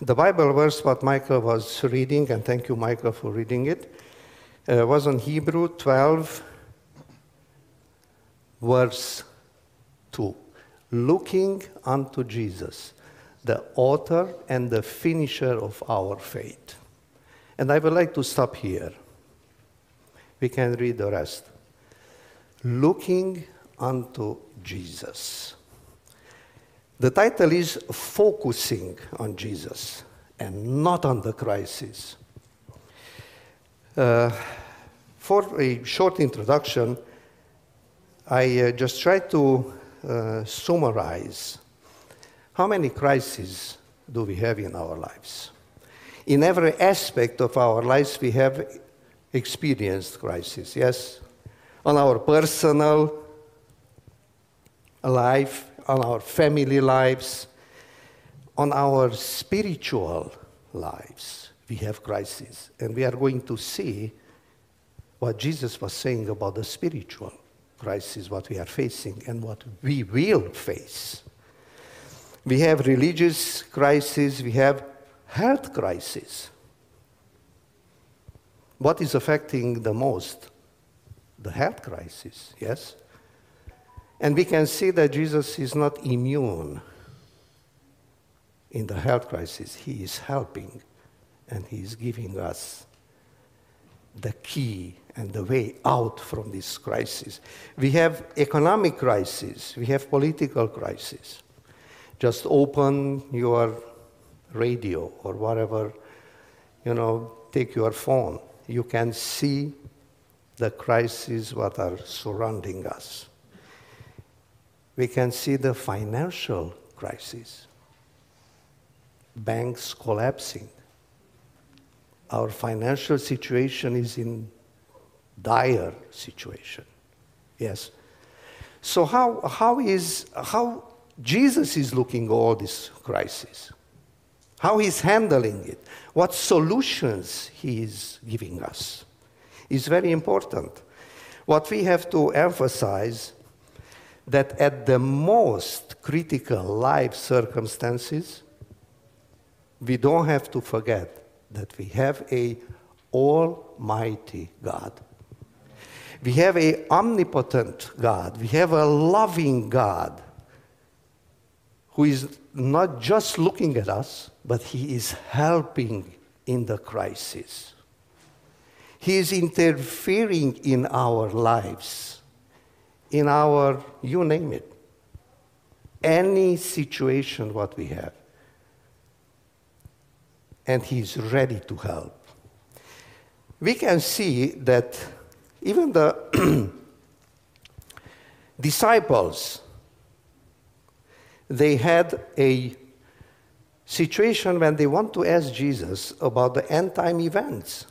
the Bible verse what Michael was reading, and thank you, Michael, for reading it, uh, was on Hebrew 12, verse 2. Looking unto Jesus, the author and the finisher of our faith. And I would like to stop here. We can read the rest. Looking unto Jesus. The title is Focusing on Jesus and not on the crisis. Uh, for a short introduction, I uh, just try to uh, summarize how many crises do we have in our lives. In every aspect of our lives, we have experienced crises, yes? On our personal life, on our family lives, on our spiritual lives, we have crises. And we are going to see what Jesus was saying about the spiritual crisis, what we are facing, and what we will face. We have religious crises, we have health crisis. What is affecting the most? The health crisis, yes? And we can see that Jesus is not immune in the health crisis. He is helping and he is giving us the key and the way out from this crisis. We have economic crisis, we have political crisis. Just open your radio or whatever, you know, take your phone. You can see the crises what are surrounding us we can see the financial crisis, banks collapsing. Our financial situation is in dire situation. Yes. So how, how is how Jesus is looking at all this crisis? How he's handling it? What solutions he is giving us is very important. What we have to emphasize that at the most critical life circumstances, we don't have to forget that we have a almighty God. We have a omnipotent God. We have a loving God who is not just looking at us, but he is helping in the crisis. He is interfering in our lives in our, you name it, any situation what we have. And he's ready to help. We can see that even the disciples, they had a situation when they want to ask Jesus about the end time events.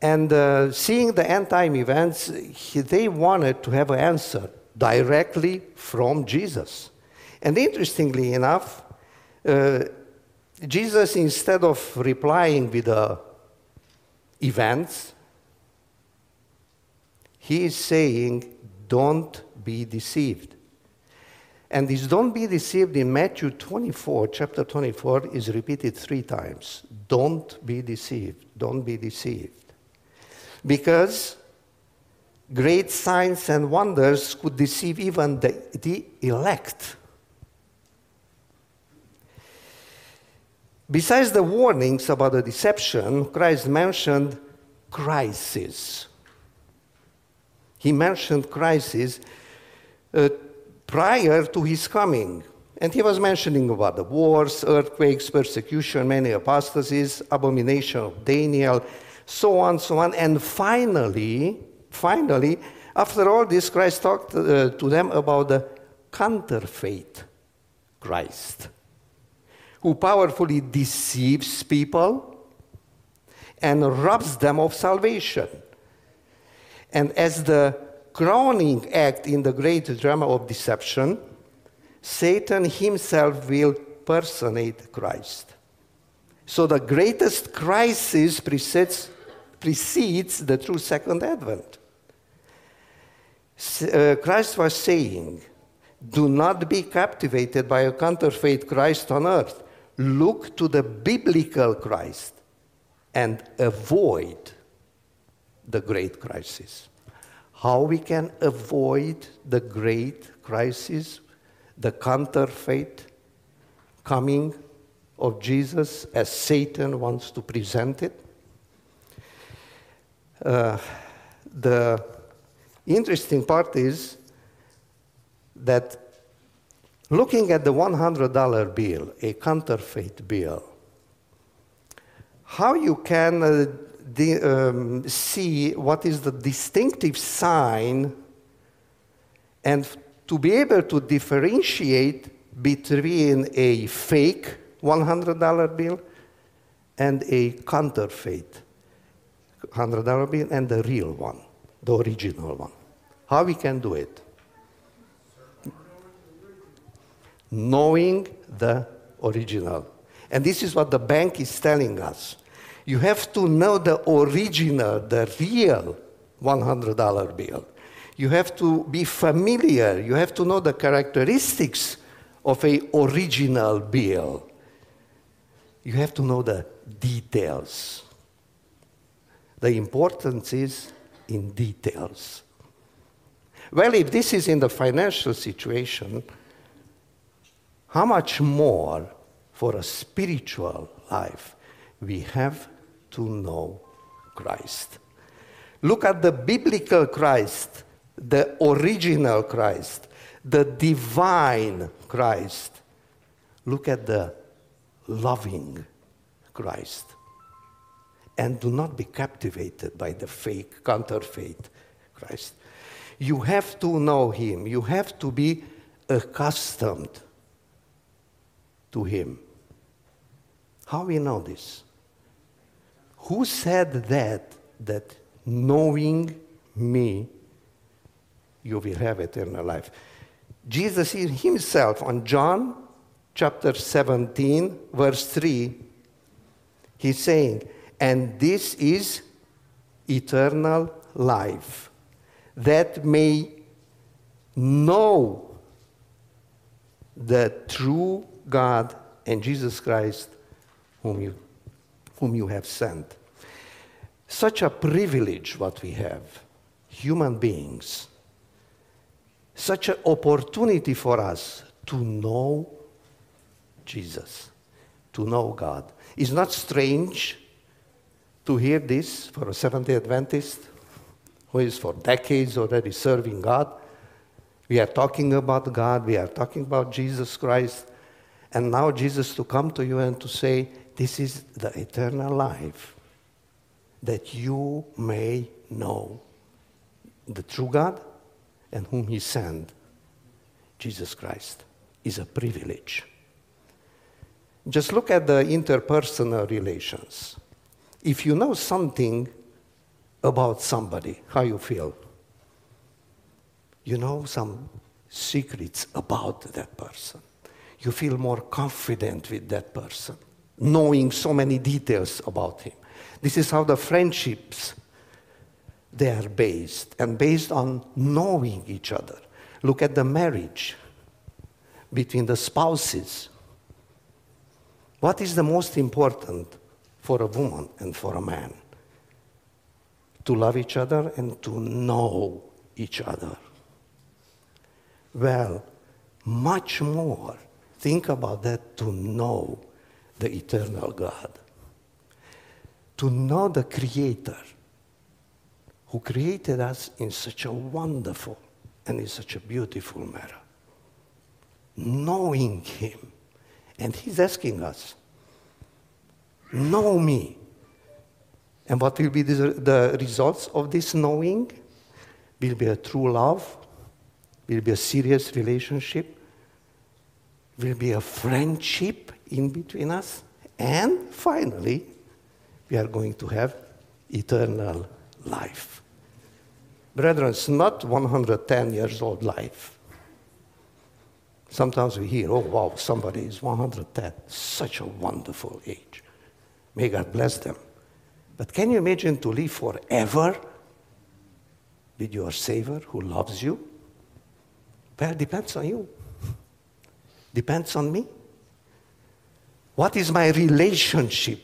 And uh, seeing the end time events, he, they wanted to have an answer directly from Jesus. And interestingly enough, uh, Jesus, instead of replying with the events, he is saying, Don't be deceived. And this don't be deceived in Matthew 24, chapter 24, is repeated three times. Don't be deceived. Don't be deceived because great signs and wonders could deceive even the, the elect. Besides the warnings about the deception, Christ mentioned crisis. He mentioned crisis uh, prior to his coming. And he was mentioning about the wars, earthquakes, persecution, many apostasies, abomination of Daniel, so on, so on. And finally, finally, after all this, Christ talked uh, to them about the counterfeit Christ, who powerfully deceives people and robs them of salvation. And as the crowning act in the great drama of deception, Satan himself will personate Christ. So the greatest crisis precedes precedes the true second advent. Uh, Christ was saying, Do not be captivated by a counterfeit Christ on earth, look to the biblical Christ and avoid the great crisis. How we can avoid the great crisis, the counterfeit coming of Jesus as Satan wants to present it? Uh, the interesting part is that looking at the $100 bill, a counterfeit bill, how you can uh, um, see what is the distinctive sign and to be able to differentiate between a fake $100 bill and a counterfeit $100 bill and the real one, the original one. How we can do it? Knowing the original. And this is what the bank is telling us. You have to know the original, the real $100 bill. You have to be familiar, you have to know the characteristics of a original bill. You have to know the details. The importance is in details. Well, if this is in the financial situation, how much more for a spiritual life we have to know Christ? Look at the biblical Christ, the original Christ, the divine Christ. Look at the loving Christ and do not be captivated by the fake, counterfeit Christ. You have to know Him, you have to be accustomed to Him. How we know this? Who said that? That knowing me, you will have eternal life. Jesus himself on John chapter 17, verse 3, he's saying, and this is eternal life, that may know the true God and Jesus Christ whom you, whom you have sent. Such a privilege what we have, human beings. Such an opportunity for us to know Jesus, to know God. It's not strange to hear this for a Seventh day Adventist who is for decades already serving God. We are talking about God, we are talking about Jesus Christ, and now Jesus to come to you and to say, This is the eternal life, that you may know the true God and whom He sent, Jesus Christ, is a privilege. Just look at the interpersonal relations. If you know something about somebody, how you feel? You know some secrets about that person. You feel more confident with that person, knowing so many details about him. This is how the friendships they are based and based on knowing each other. Look at the marriage between the spouses. What is the most important? For a woman and for a man to love each other and to know each other. Well, much more. Think about that to know the eternal God, to know the Creator who created us in such a wonderful and in such a beautiful manner. Knowing Him. And He's asking us, Know me. And what will be the, results of this knowing? Will be a true love, will be a serious relationship, will be a friendship in between us, and finally, we are going to have eternal life. Brethren, it's not 110 years old life. Sometimes we hear, oh wow, somebody is 110. Such a wonderful age. May God bless them. But can you imagine to live forever with your Savior who loves you? Well, depends on you. Depends on me. What is my relationship?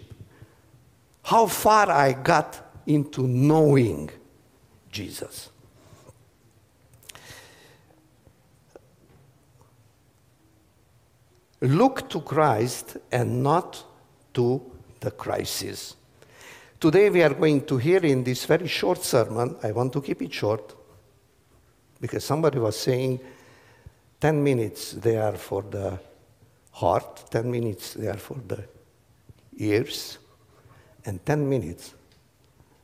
How far I got into knowing Jesus. Look to Christ and not to the crisis. Today we are going to hear in this very short sermon, I want to keep it short, because somebody was saying 10 minutes they are for the heart, 10 minutes they are for the ears, and 10 minutes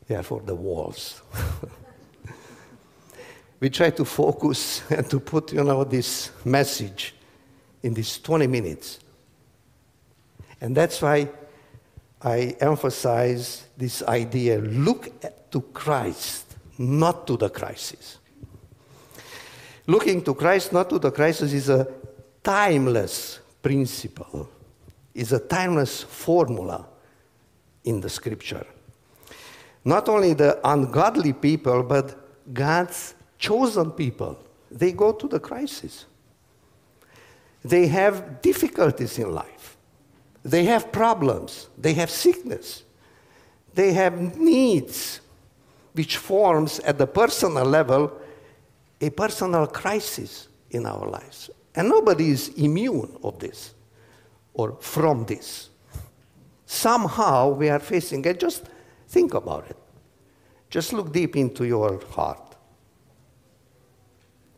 they are for the walls. we try to focus and to put, you know, this message in these 20 minutes. And that's why I emphasize this idea look to Christ, not to the crisis. Looking to Christ, not to the crisis, is a timeless principle, is a timeless formula in the scripture. Not only the ungodly people, but God's chosen people, they go to the crisis. They have difficulties in life. They have problems. They have sickness. They have needs, which forms at the personal level a personal crisis in our lives. And nobody is immune of this or from this. Somehow we are facing it. Just think about it. Just look deep into your heart.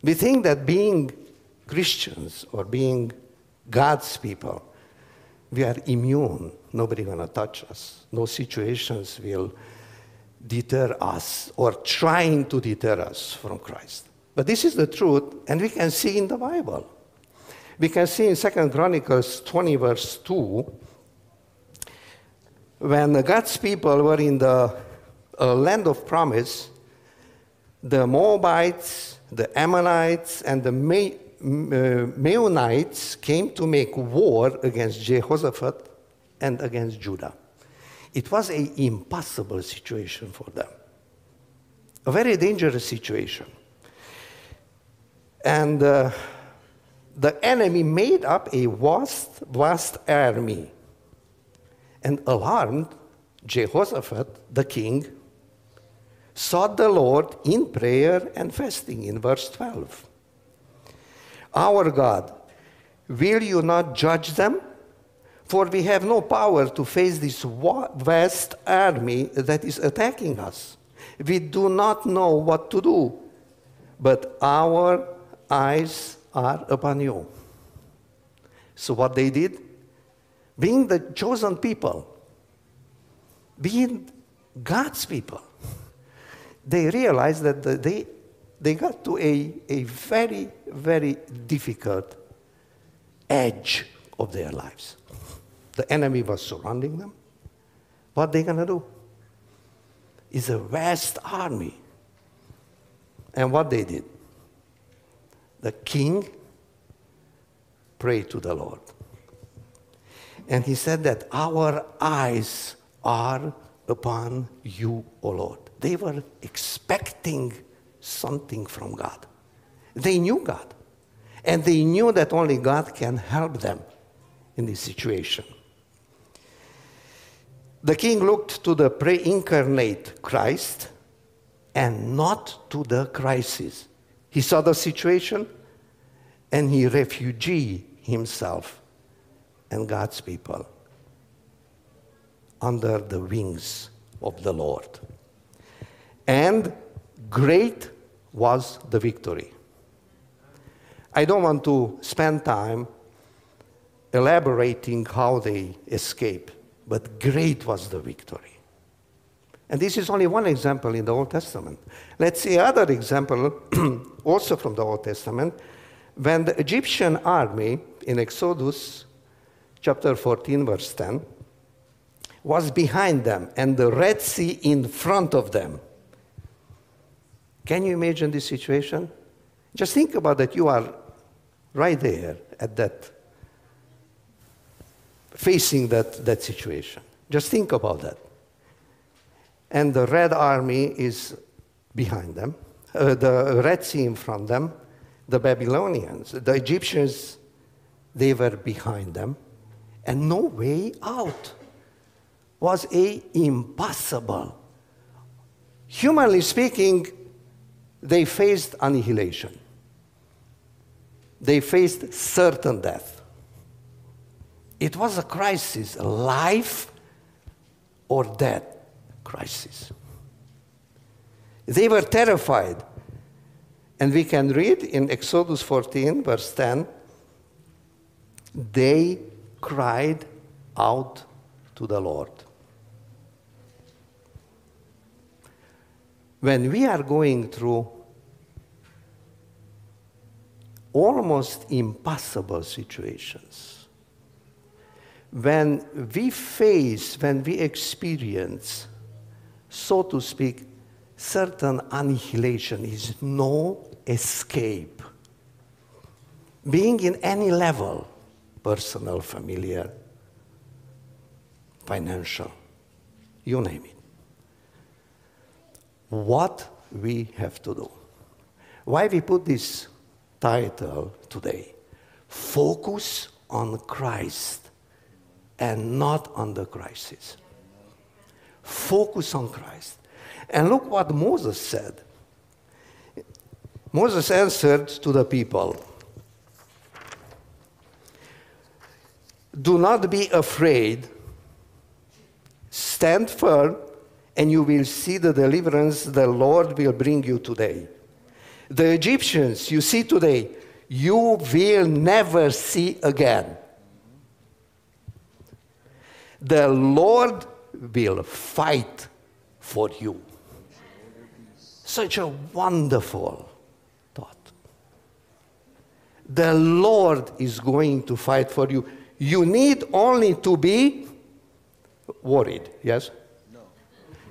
We think that being Christians or being God's people, we are immune. Nobody gonna touch us. No situations will deter us or trying to deter us from Christ. But this is the truth, and we can see in the Bible. We can see in Second Chronicles 20, verse 2, when God's people were in the uh, land of promise, the Moabites, the Ammonites, and the Meunites came to make war against Jehoshaphat and against Judah. It was an impossible situation for them, a very dangerous situation. And uh, the enemy made up a vast, vast army and alarmed Jehoshaphat, the king, sought the Lord in prayer and fasting in verse 12. Our God, will you not judge them? For we have no power to face this vast army that is attacking us. We do not know what to do, but our eyes are upon you. So, what they did, being the chosen people, being God's people, they realized that they, they got to a, a very, very difficult edge of their lives. The enemy was surrounding them. What they gonna do? Is a vast army. And what they did? The king prayed to the Lord. And he said that our eyes are upon you, O Lord. They were expecting something from God. They knew God. And they knew that only God can help them in this situation. The king looked to the pre incarnate Christ and not to the crisis. He saw the situation and he refugied himself and God's people under the wings of the Lord. And great was the victory. I don't want to spend time elaborating how they escaped, but great was the victory. And this is only one example in the Old Testament. Let's see other example also from the Old Testament. When the Egyptian army in Exodus chapter 14, verse 10, was behind them and the Red Sea in front of them. Can you imagine this situation? Just think about that. You are right there at that, facing that, that situation. Just think about that. And the Red Army is behind them, uh, the Red Sea in front of them, the Babylonians, the Egyptians, they were behind them and no way out. Was a impossible. Humanly speaking, they faced annihilation. They faced certain death. It was a crisis, a life or death crisis. They were terrified. And we can read in Exodus 14, verse 10 they cried out to the Lord. When we are going through almost impossible situations, when we face, when we experience, so to speak, certain annihilation, is no escape. Being in any level, personal, familiar, financial, you name it. What we have to do. Why we put this title today? Focus on Christ and not on the crisis. Focus on Christ. And look what Moses said. Moses answered to the people Do not be afraid, stand firm, and you will see the deliverance the Lord will bring you today. The Egyptians you see today, you will never see again. The Lord will fight for you. Such a wonderful thought. The Lord is going to fight for you. You need only to be worried, yes? No.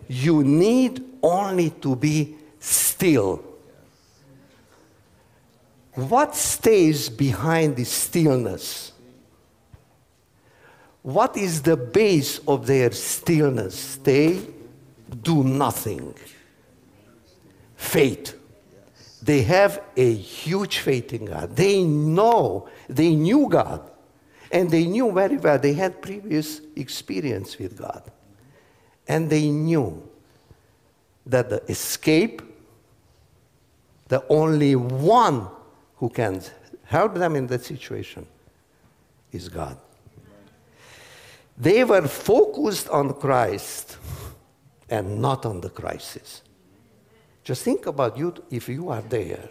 You need only to be still. What stays behind the stillness? What is the base of their stillness? They do nothing. Faith. They have a huge faith in God. They know, they knew God. And they knew very well, they had previous experience with God. And they knew that the escape, the only one who can help them in that situation is God. They were focused on Christ and not on the crisis. Just think about you if you are there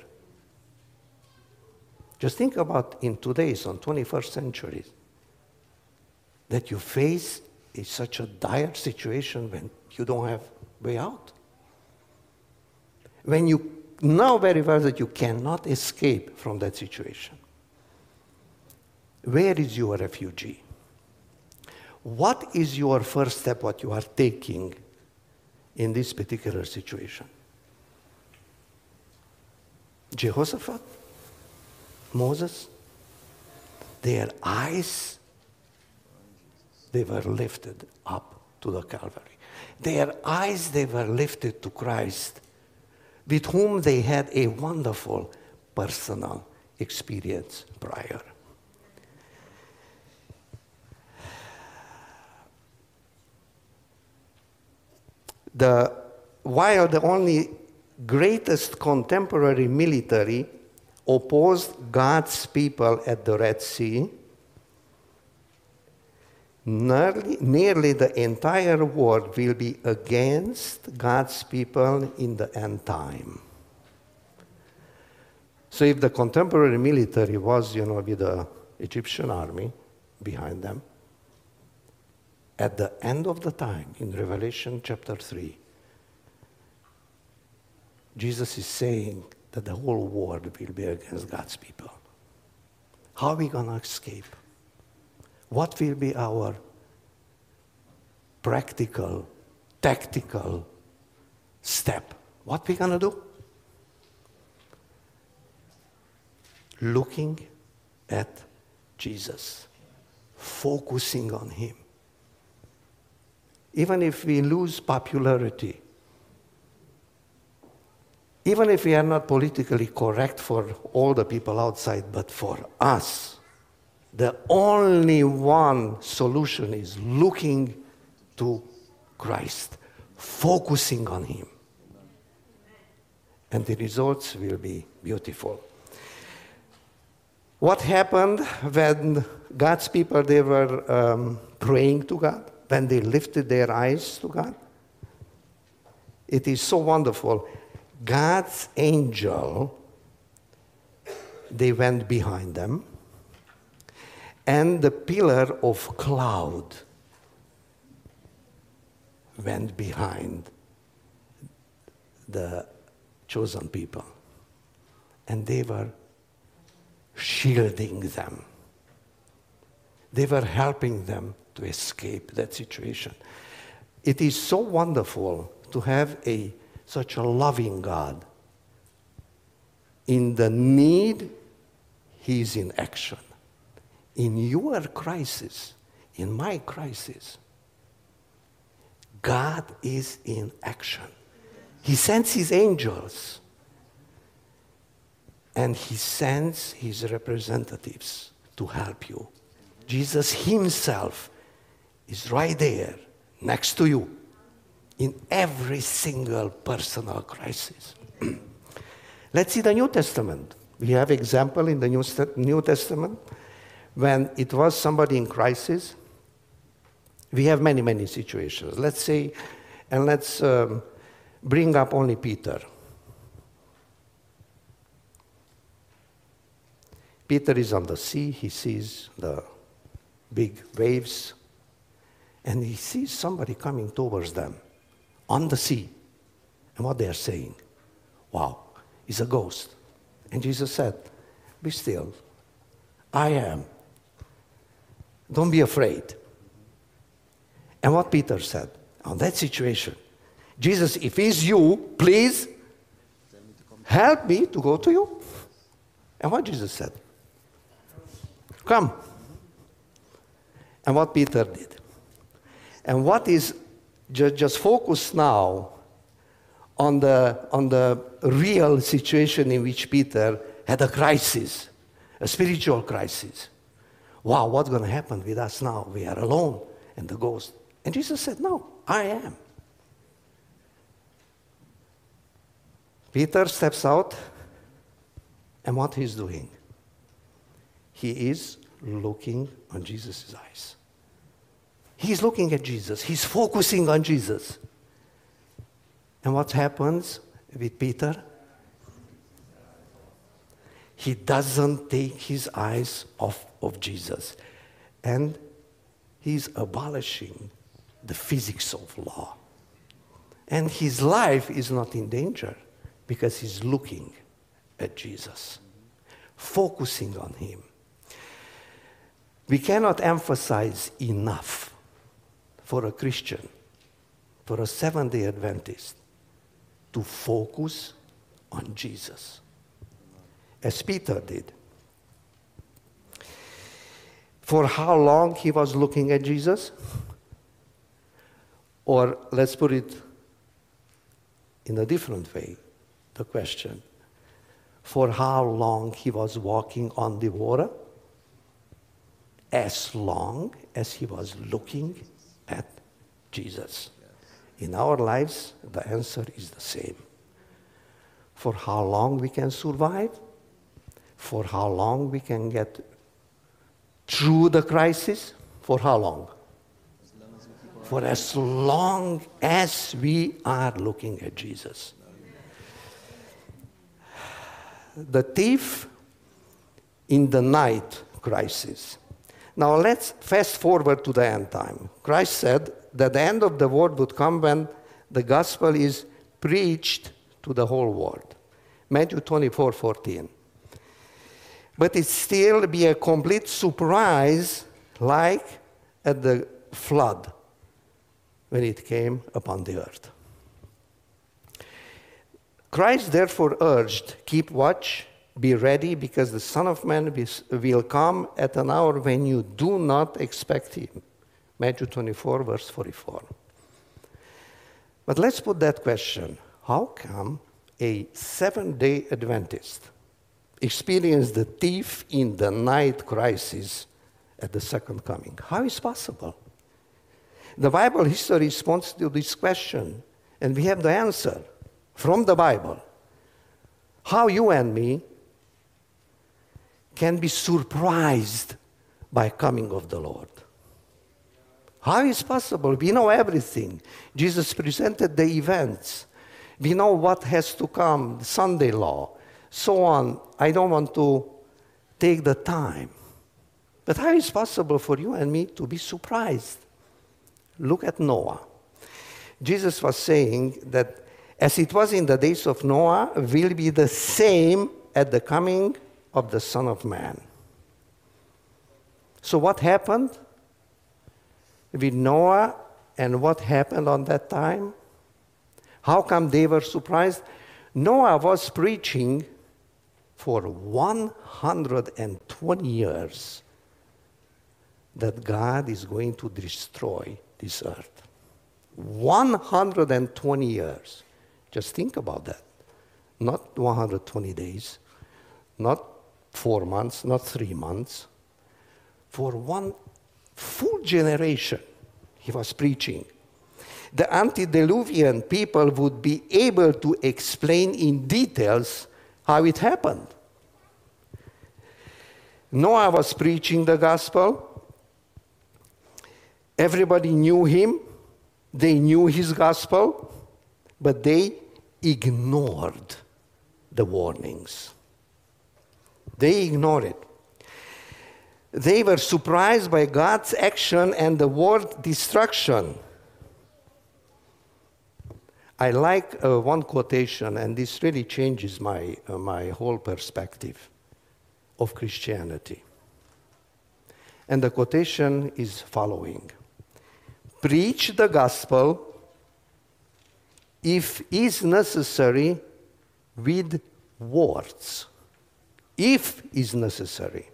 just think about in today's, on 21st century, that you face is such a dire situation when you don't have way out. When you know very well that you cannot escape from that situation. Where is your refugee? What is your first step, what you are taking in this particular situation? Jehoshaphat? Moses, their eyes, they were lifted up to the Calvary. Their eyes, they were lifted to Christ, with whom they had a wonderful personal experience prior. The, while the only greatest contemporary military opposed God's people at the Red Sea, nearly, nearly the entire world will be against God's people in the end time. So if the contemporary military was, you know, with the Egyptian army behind them, at the end of the time, in Revelation chapter 3, Jesus is saying that the whole world will be against God's people. How are we going to escape? What will be our practical, tactical step? What we to do? Looking at Jesus, focusing on Him. Even if we lose popularity, even if we are not politically correct for all the people outside, but for us, the only one solution is looking to Christ, focusing on Him. And the results will be beautiful. What happened when God's people they were um, praying to God, when they lifted their eyes to God? It is so wonderful. God's angel, they went behind them, and the pillar of cloud went behind the chosen people. And they were shielding them. They were helping them to escape that situation. It is so wonderful to have a, such a loving God. In the need, He is in action. In your crisis, in my crisis, God is in action. He sends His angels and He sends His representatives to help you. Jesus Himself is right there next to you in every single personal crisis. Let's see the New Testament. We have example in the New, New Testament when it was somebody in crisis. We have many, many situations. Let's say, and let's um, bring up only Peter. Peter is on the sea, he sees the big waves, and he sees somebody coming towards them on the sea. And what they are saying, wow, it's a ghost. And Jesus said, Be still. I am. Don't be afraid. And what Peter said on that situation, Jesus, if it's you, please help me to go to you. And what Jesus said, Come. And what Peter did. And what is just, focus now on the, on the real situation in which Peter had a crisis, a spiritual crisis. Wow, what's going to happen with us now? We are alone and the ghost. And Jesus said, No, I am. Peter steps out, and what he's doing? He is looking on Jesus' eyes. He's looking at Jesus, he's focusing on Jesus. And what happens with Peter? He doesn't take his eyes off of Jesus. And he's abolishing the physics of law. And his life is not in danger because he's looking at Jesus, focusing on him. We cannot emphasize enough for a Christian, for a Seventh day Adventist, to focus on Jesus, as Peter did. For how long he was looking at Jesus? Or let's put it in a different way the question for how long he was walking on the water? As long as he was looking at Jesus. In our lives, the answer is the same. For how long we can survive, for how long we can get through the crisis, for how long? For as long as we are looking at Jesus. The thief in the night crisis now let's fast forward to the end time. Christ said that the end of the world would come when the gospel is preached to the whole world. Matthew 24 14. But it still be a complete surprise, like at the flood when it came upon the earth. Christ therefore urged, Keep watch be ready because the Son of Man will come at an hour when you do not expect him. Matthew 24, verse 44. But let's put that question How come a seven day Adventist experienced the thief in the night crisis at the second coming. How is possible? The Bible history responds to this question, and we have the answer from the Bible. How you and me can be surprised by coming of the Lord. How is possible? We know everything. Jesus presented the events. We know what has to come, Sunday law, so on. I don't want to take the time. But how is possible for you and me to be surprised? Look at Noah. Jesus was saying that as it was in the days of Noah, will be the same at the coming of the Son of Man. So, what happened with Noah and what happened on that time? How come they were surprised? Noah was preaching for 120 years that God is going to destroy this earth. 120 years. Just think about that. Not 120 days, not four months, not three months. For one full generation, he was preaching. The antediluvian people would be able to explain in details how it happened. Noah was preaching the gospel. Everybody knew him. They knew his gospel, but they ignored the warnings. They ignored it. They were surprised by God's action and the word destruction. I like uh, one quotation, and this really changes my, uh, my whole perspective of Christianity. And the quotation is following Preach the gospel if is necessary with words. If is necessary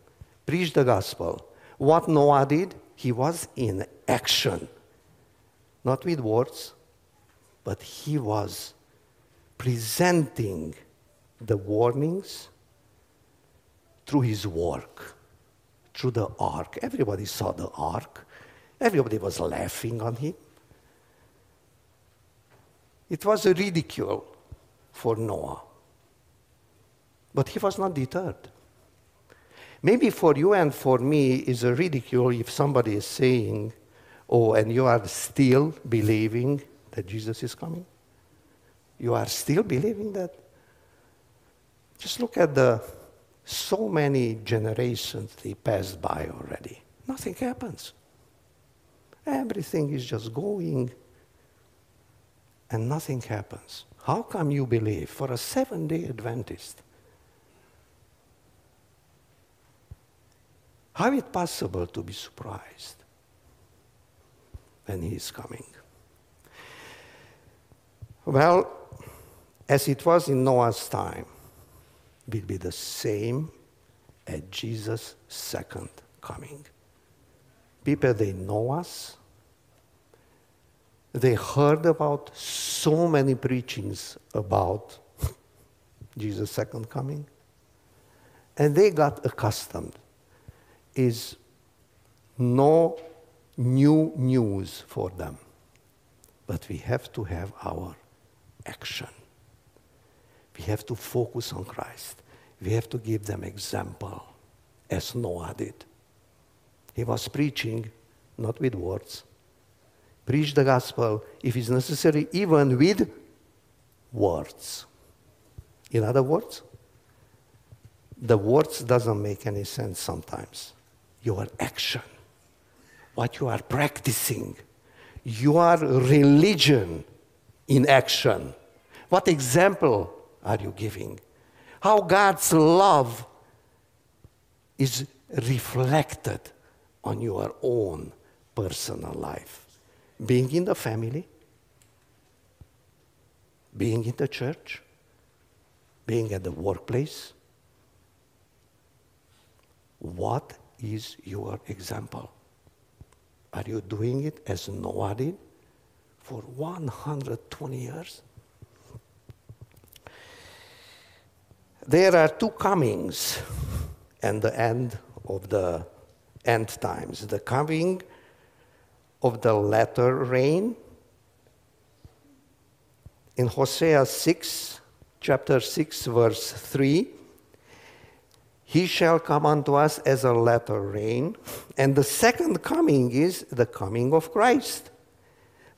preach the gospel. What Noah did, he was in action. Not with words, but he was presenting the warnings through his work, through the ark. Everybody saw the ark, everybody was laughing on him. It was a ridicule for Noah. But he was not deterred. Maybe for you and for me is a ridicule if somebody is saying, oh, and you are still believing that Jesus is coming? You are still believing that? Just look at the so many generations they passed by already. Nothing happens. Everything is just going and nothing happens. How come you believe for a seven day Adventist? How is it possible to be surprised when he is coming? Well, as it was in Noah's time, will be the same at Jesus' second coming. People, they know us. They heard about so many preachings about Jesus' second coming. And they got accustomed is no new news for them. But we have to have our action. We have to focus on Christ. We have to give them example, as Noah did. He was preaching, not with words. Preach the gospel, if it's necessary, even with words. In other words, the words doesn't make any sense sometimes your action, what you are practicing, your religion in action. What example are you giving? How God's love is reflected on your own personal life. Being in the family, being in the church, being at the workplace. What is your example? Are you doing it as Noah did for 120 years? There are two comings and the end of the end times, the coming of the latter rain. In Hosea 6, chapter 6, verse 3, he shall come unto us as a latter rain. And the second coming is the coming of Christ.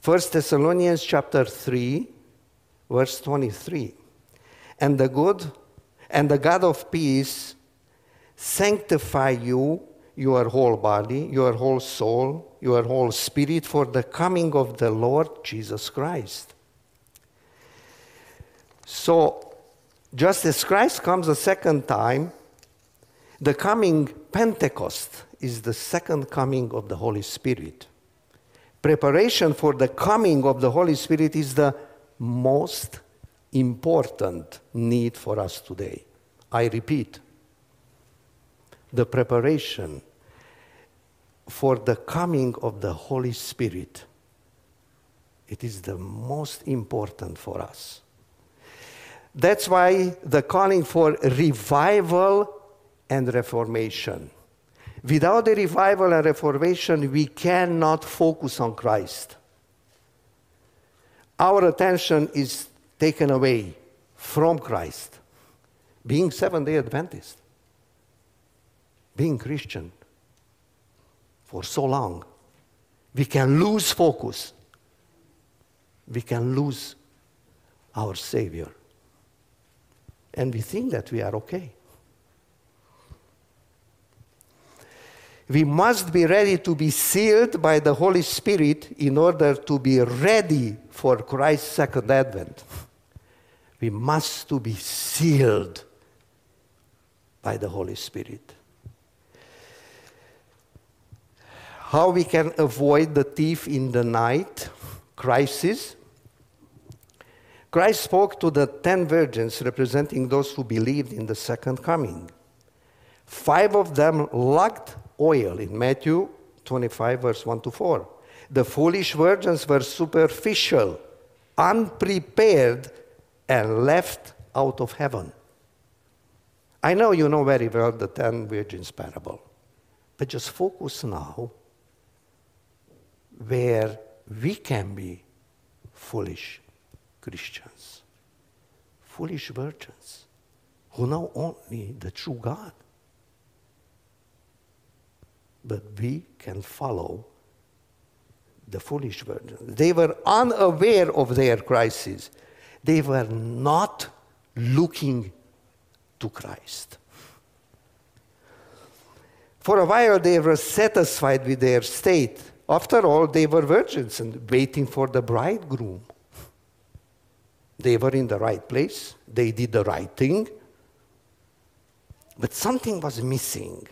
1 Thessalonians chapter 3, verse 23. And the good and the God of peace sanctify you, your whole body, your whole soul, your whole spirit for the coming of the Lord Jesus Christ. So, just as Christ comes a second time, the coming Pentecost is the second coming of the Holy Spirit. Preparation for the coming of the Holy Spirit is the most important need for us today. I repeat, the preparation for the coming of the Holy Spirit. It is the most important for us. That's why the calling for revival and reformation. Without the revival and reformation, we cannot focus on Christ. Our attention is taken away from Christ. Being Seventh day Adventist, being Christian for so long, we can lose focus. We can lose our Savior. And we think that we are okay. We must be ready to be sealed by the Holy Spirit in order to be ready for Christ's second advent. We must to be sealed by the Holy Spirit. How we can avoid the thief in the night crisis? Christ spoke to the ten virgins representing those who believed in the second coming. Five of them lacked oil in Matthew 25, verse 1 to 4. The foolish virgins were superficial, unprepared, and left out of heaven. I know you know very well the ten virgins parable, but just focus now where we can be foolish Christians, foolish virgins who know only the true God but we can follow the foolish virgin. They were unaware of their crisis. They were not looking to Christ. For a while, they were satisfied with their state. After all, they were virgins and waiting for the bridegroom. They were in the right place, they did the right thing, but something was missing.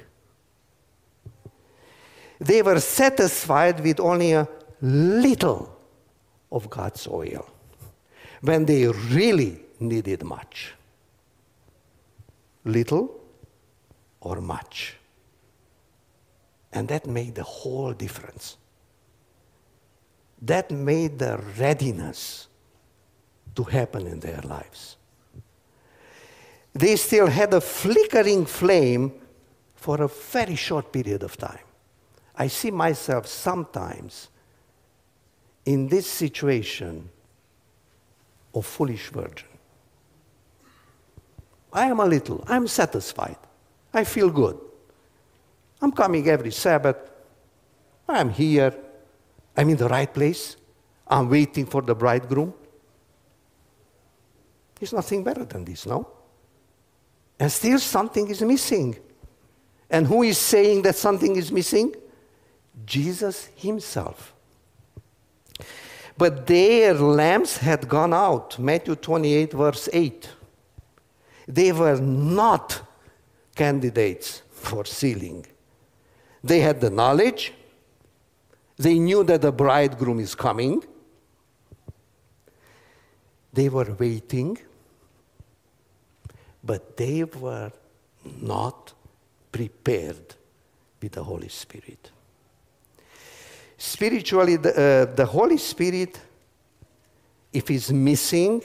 They were satisfied with only a little of God's oil when they really needed much. Little or much. And that made the whole difference. That made the readiness to happen in their lives. They still had a flickering flame for a very short period of time. I see myself sometimes in this situation of foolish virgin. I am a little, I'm satisfied. I feel good. I'm coming every Sabbath. I'm here. I'm in the right place. I'm waiting for the bridegroom. There's nothing better than this, no? And still something is missing. And who is saying that something is missing? Jesus himself. But their lamps had gone out. Matthew 28, verse 8. They were not candidates for sealing. They had the knowledge, they knew that the bridegroom is coming, they were waiting, but they were not prepared with the Holy Spirit. Spiritually, the, uh, the Holy Spirit, if is missing,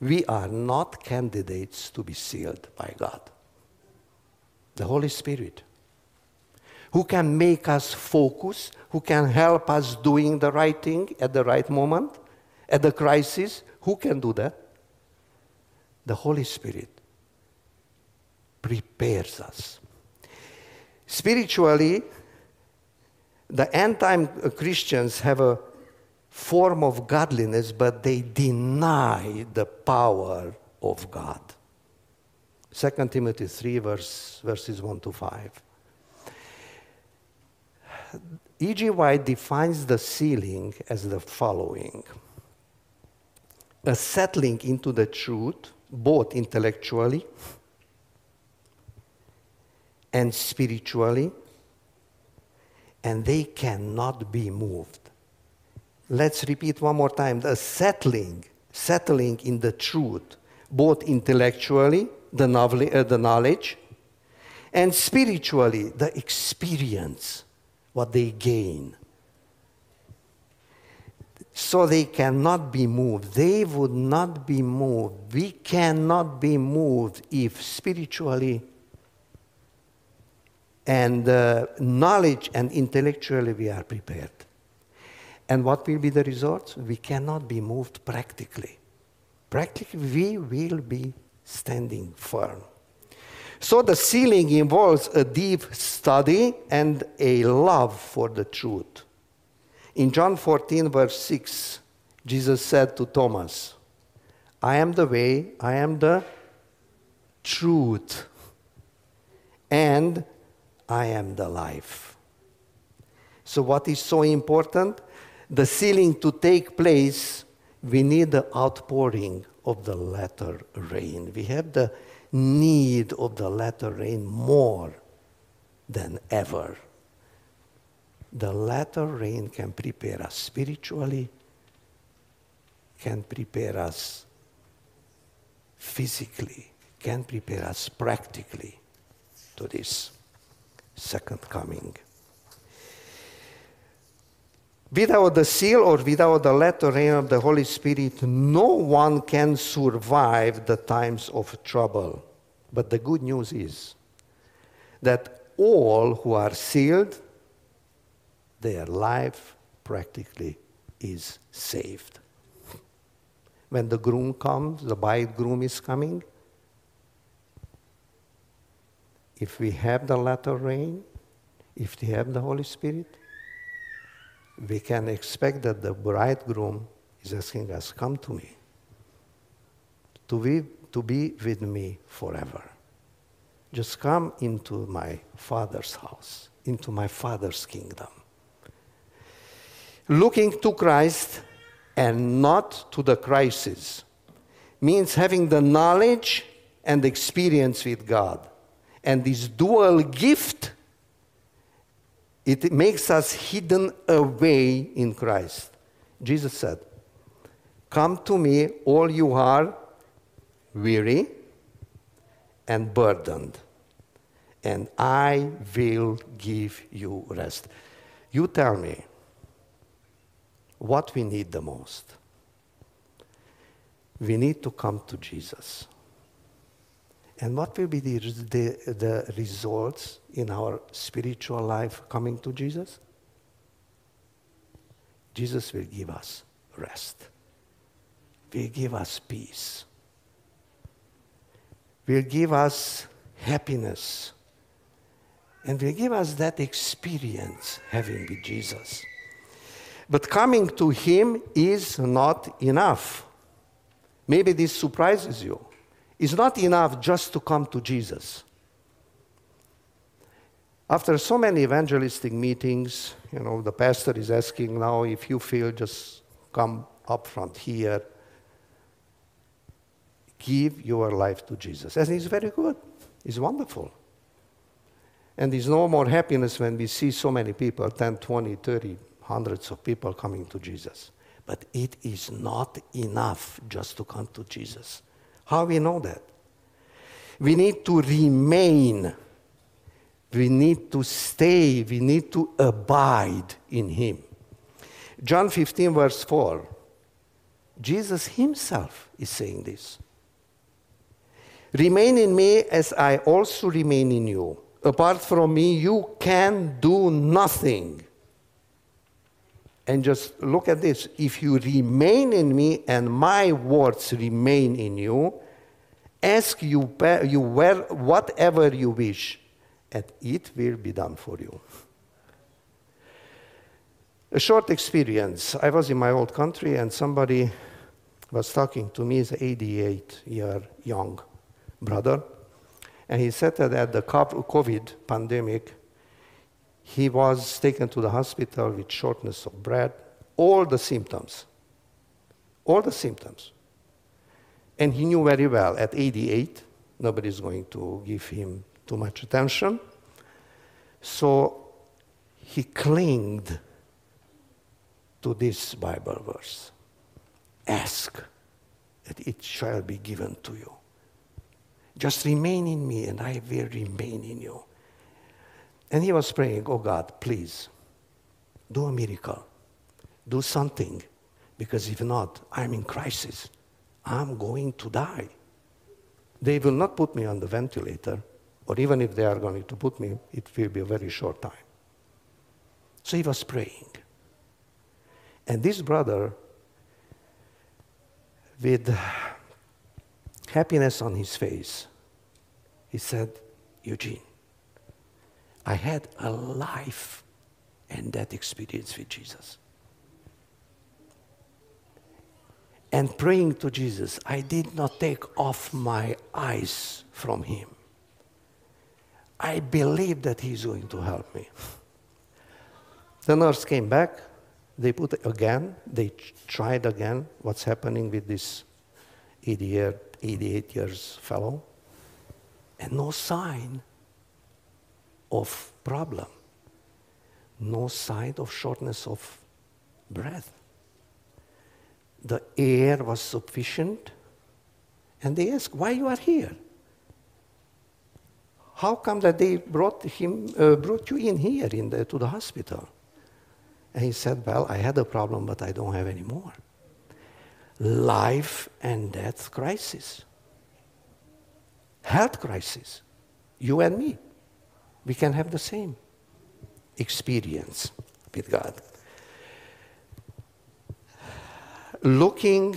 we are not candidates to be sealed by God. The Holy Spirit. who can make us focus, who can help us doing the right thing at the right moment, at the crisis. Who can do that? The Holy Spirit prepares us. Spiritually, the end time Christians have a form of godliness, but they deny the power of God. 2 Timothy 3, verse, verses 1 to 5. E.G. White defines the sealing as the following a settling into the truth, both intellectually and spiritually, and they cannot be moved. Let's repeat one more time the settling, settling in the truth, both intellectually, the knowledge, uh, the knowledge and spiritually, the experience, what they gain. So they cannot be moved. They would not be moved. We cannot be moved if spiritually and uh, knowledge and intellectually we are prepared. And what will be the result? We cannot be moved practically. Practically, we will be standing firm. So the sealing involves a deep study and a love for the truth. In John 14, verse 6, Jesus said to Thomas, I am the way, I am the truth, and I am the life. So, what is so important? The sealing to take place, we need the outpouring of the latter rain. We have the need of the latter rain more than ever. The latter rain can prepare us spiritually, can prepare us physically, can prepare us practically to this second coming. Without the seal or without the latter rain of the Holy Spirit, no one can survive the times of trouble. But the good news is that all who are sealed, their life practically is saved. When the groom comes, the bridegroom is coming. If we have the latter rain, if we have the Holy Spirit, we can expect that the bridegroom is asking us, Come to me, to be, to be with me forever. Just come into my Father's house, into my Father's kingdom. Looking to Christ and not to the crisis means having the knowledge and experience with God. And this dual gift it makes us hidden away in Christ. Jesus said, Come to me, all you are weary and burdened, and I will give you rest. You tell me what we need the most. We need to come to Jesus. And what will be the, the, the results in our spiritual life coming to Jesus? Jesus will give us rest, will give us peace, will give us happiness, and will give us that experience having with Jesus. But coming to Him is not enough. Maybe this surprises you. It's not enough just to come to Jesus. After so many evangelistic meetings, you know, the pastor is asking now if you feel just come up front here, give your life to Jesus. And it's very good. It's wonderful. And there's no more happiness when we see so many people 10, 20, 30, hundreds of people coming to Jesus. But it is not enough just to come to Jesus. How we know that? We need to remain. We need to stay. We need to abide in Him. John 15, verse 4. Jesus Himself is saying this. Remain in me as I also remain in you. apart from me, you can do nothing. And just look at this. If you remain in me and my words remain in you, ask you, you whatever you wish, and it will be done for you. A short experience. I was in my old country, and somebody was talking to me, he's an 88 year young brother. And he said that at the COVID pandemic, he was taken to the hospital with shortness of breath, all the symptoms. All the symptoms. And he knew very well at 88, nobody's going to give him too much attention. So he clinged to this Bible verse Ask, and it shall be given to you. Just remain in me, and I will remain in you. And he was praying, Oh God, please, do a miracle. Do something. Because if not, I'm in crisis. I'm going to die. They will not put me on the ventilator, or even if they are going to put me, it will be a very short time. So he was praying. And this brother, with happiness on his face, he said, Eugen, I had a life and that experience with Jesus. And praying to Jesus, I did not take off my eyes from him. I believe that he's going to help me. The nurse came back, they put again, they tried again what's happening with this 88 years fellow, and no sign of problem, no sign of shortness of breath. The air was sufficient, and they asked, "Why you are here? How come that they brought him, uh, brought you in here in the, to the hospital?" And he said, Well, I had a problem, but I don't have any more. Life and death crisis, health crisis. You and me, we can have the same experience with God. Looking,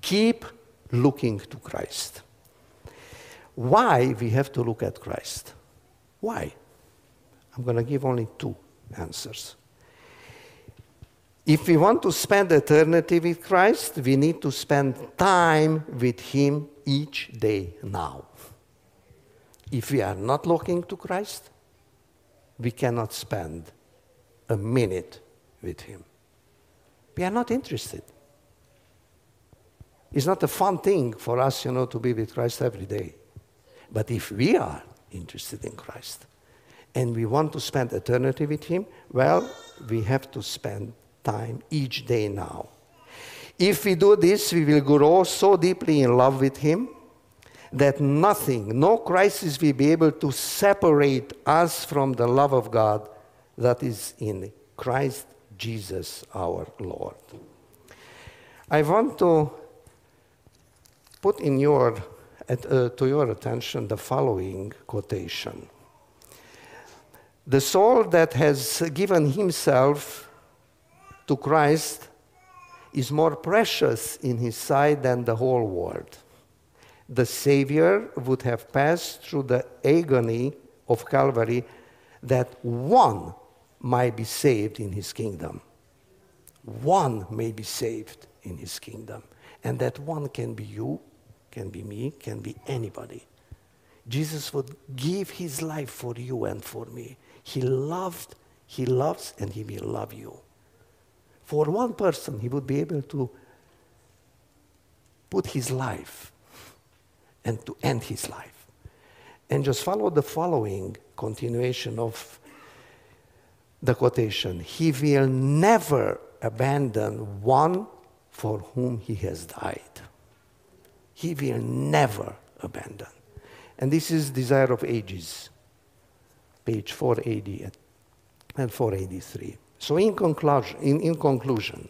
keep looking to Christ. Why we have to look at Christ? Why? I'm going to give only two answers. If we want to spend eternity with Christ, we need to spend time with Him each day now. If we are not looking to Christ, we cannot spend a minute with Him. We are not interested. It's not a fun thing for us, you know, to be with Christ every day. But if we are interested in Christ and we want to spend eternity with Him, well, we have to spend time each day now. If we do this, we will grow so deeply in love with Him that nothing, no crisis will be able to separate us from the love of God that is in Christ Jesus our Lord. I want to put in your, uh, to your attention the following quotation. The soul that has given himself to Christ is more precious in his sight than the whole world. The Savior would have passed through the agony of Calvary that one might be saved in his kingdom. One may be saved in his kingdom. And that one can be you, can be me, can be anybody. Jesus would give his life for you and for me. He loved, he loves, and he will love you for one person, he would be able to put his life and to end his life. And just follow the following continuation of the quotation He will never abandon one for whom he has died. He will never abandon. And this is Desire of Ages, page 480 and 483. So, in conclusion, in, in conclusion,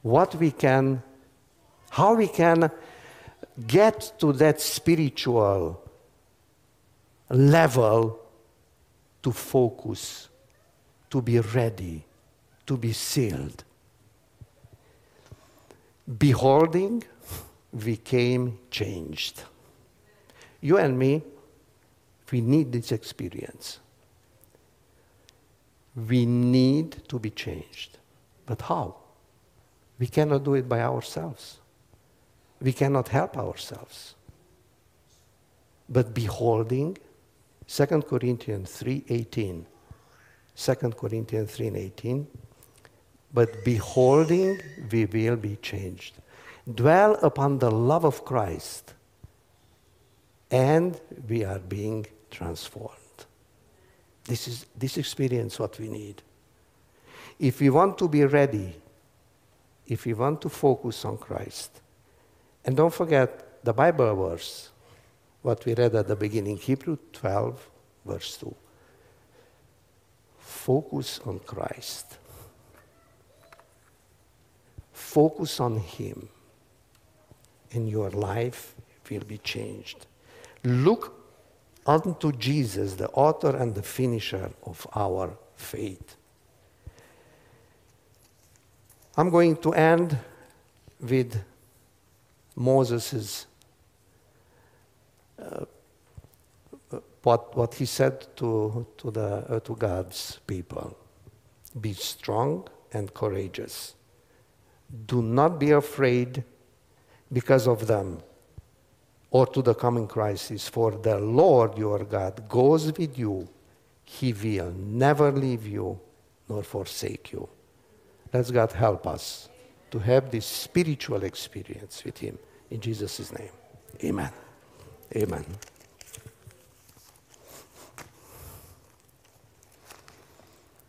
what we can, how we can get to that spiritual level to focus, to be ready, to be sealed. Beholding, we came changed. You and me, we need this experience. We need to be changed. But how? We cannot do it by ourselves. We cannot help ourselves. But beholding, 2 Corinthians 3:18. 2 Corinthians 3:18. But beholding, we will be changed. Dwell upon the love of Christ, and we are being transformed. This is this experience what we need. If we want to be ready, if we want to focus on Christ, and don't forget the Bible verse, what we read at the beginning, Hebrew 12, verse 2. Focus on Christ. Focus on Him, and your life will be changed. Look unto Jesus, the author and the finisher of our faith. I'm going to end with Moses' uh, what, what he said to, to, the, uh, to God's people Be strong and courageous. Do not be afraid because of them or to the coming crisis, for the Lord your God goes with you. He will never leave you nor forsake you. Let's God help us to have this spiritual experience with Him. In Jesus' name, amen. Amen.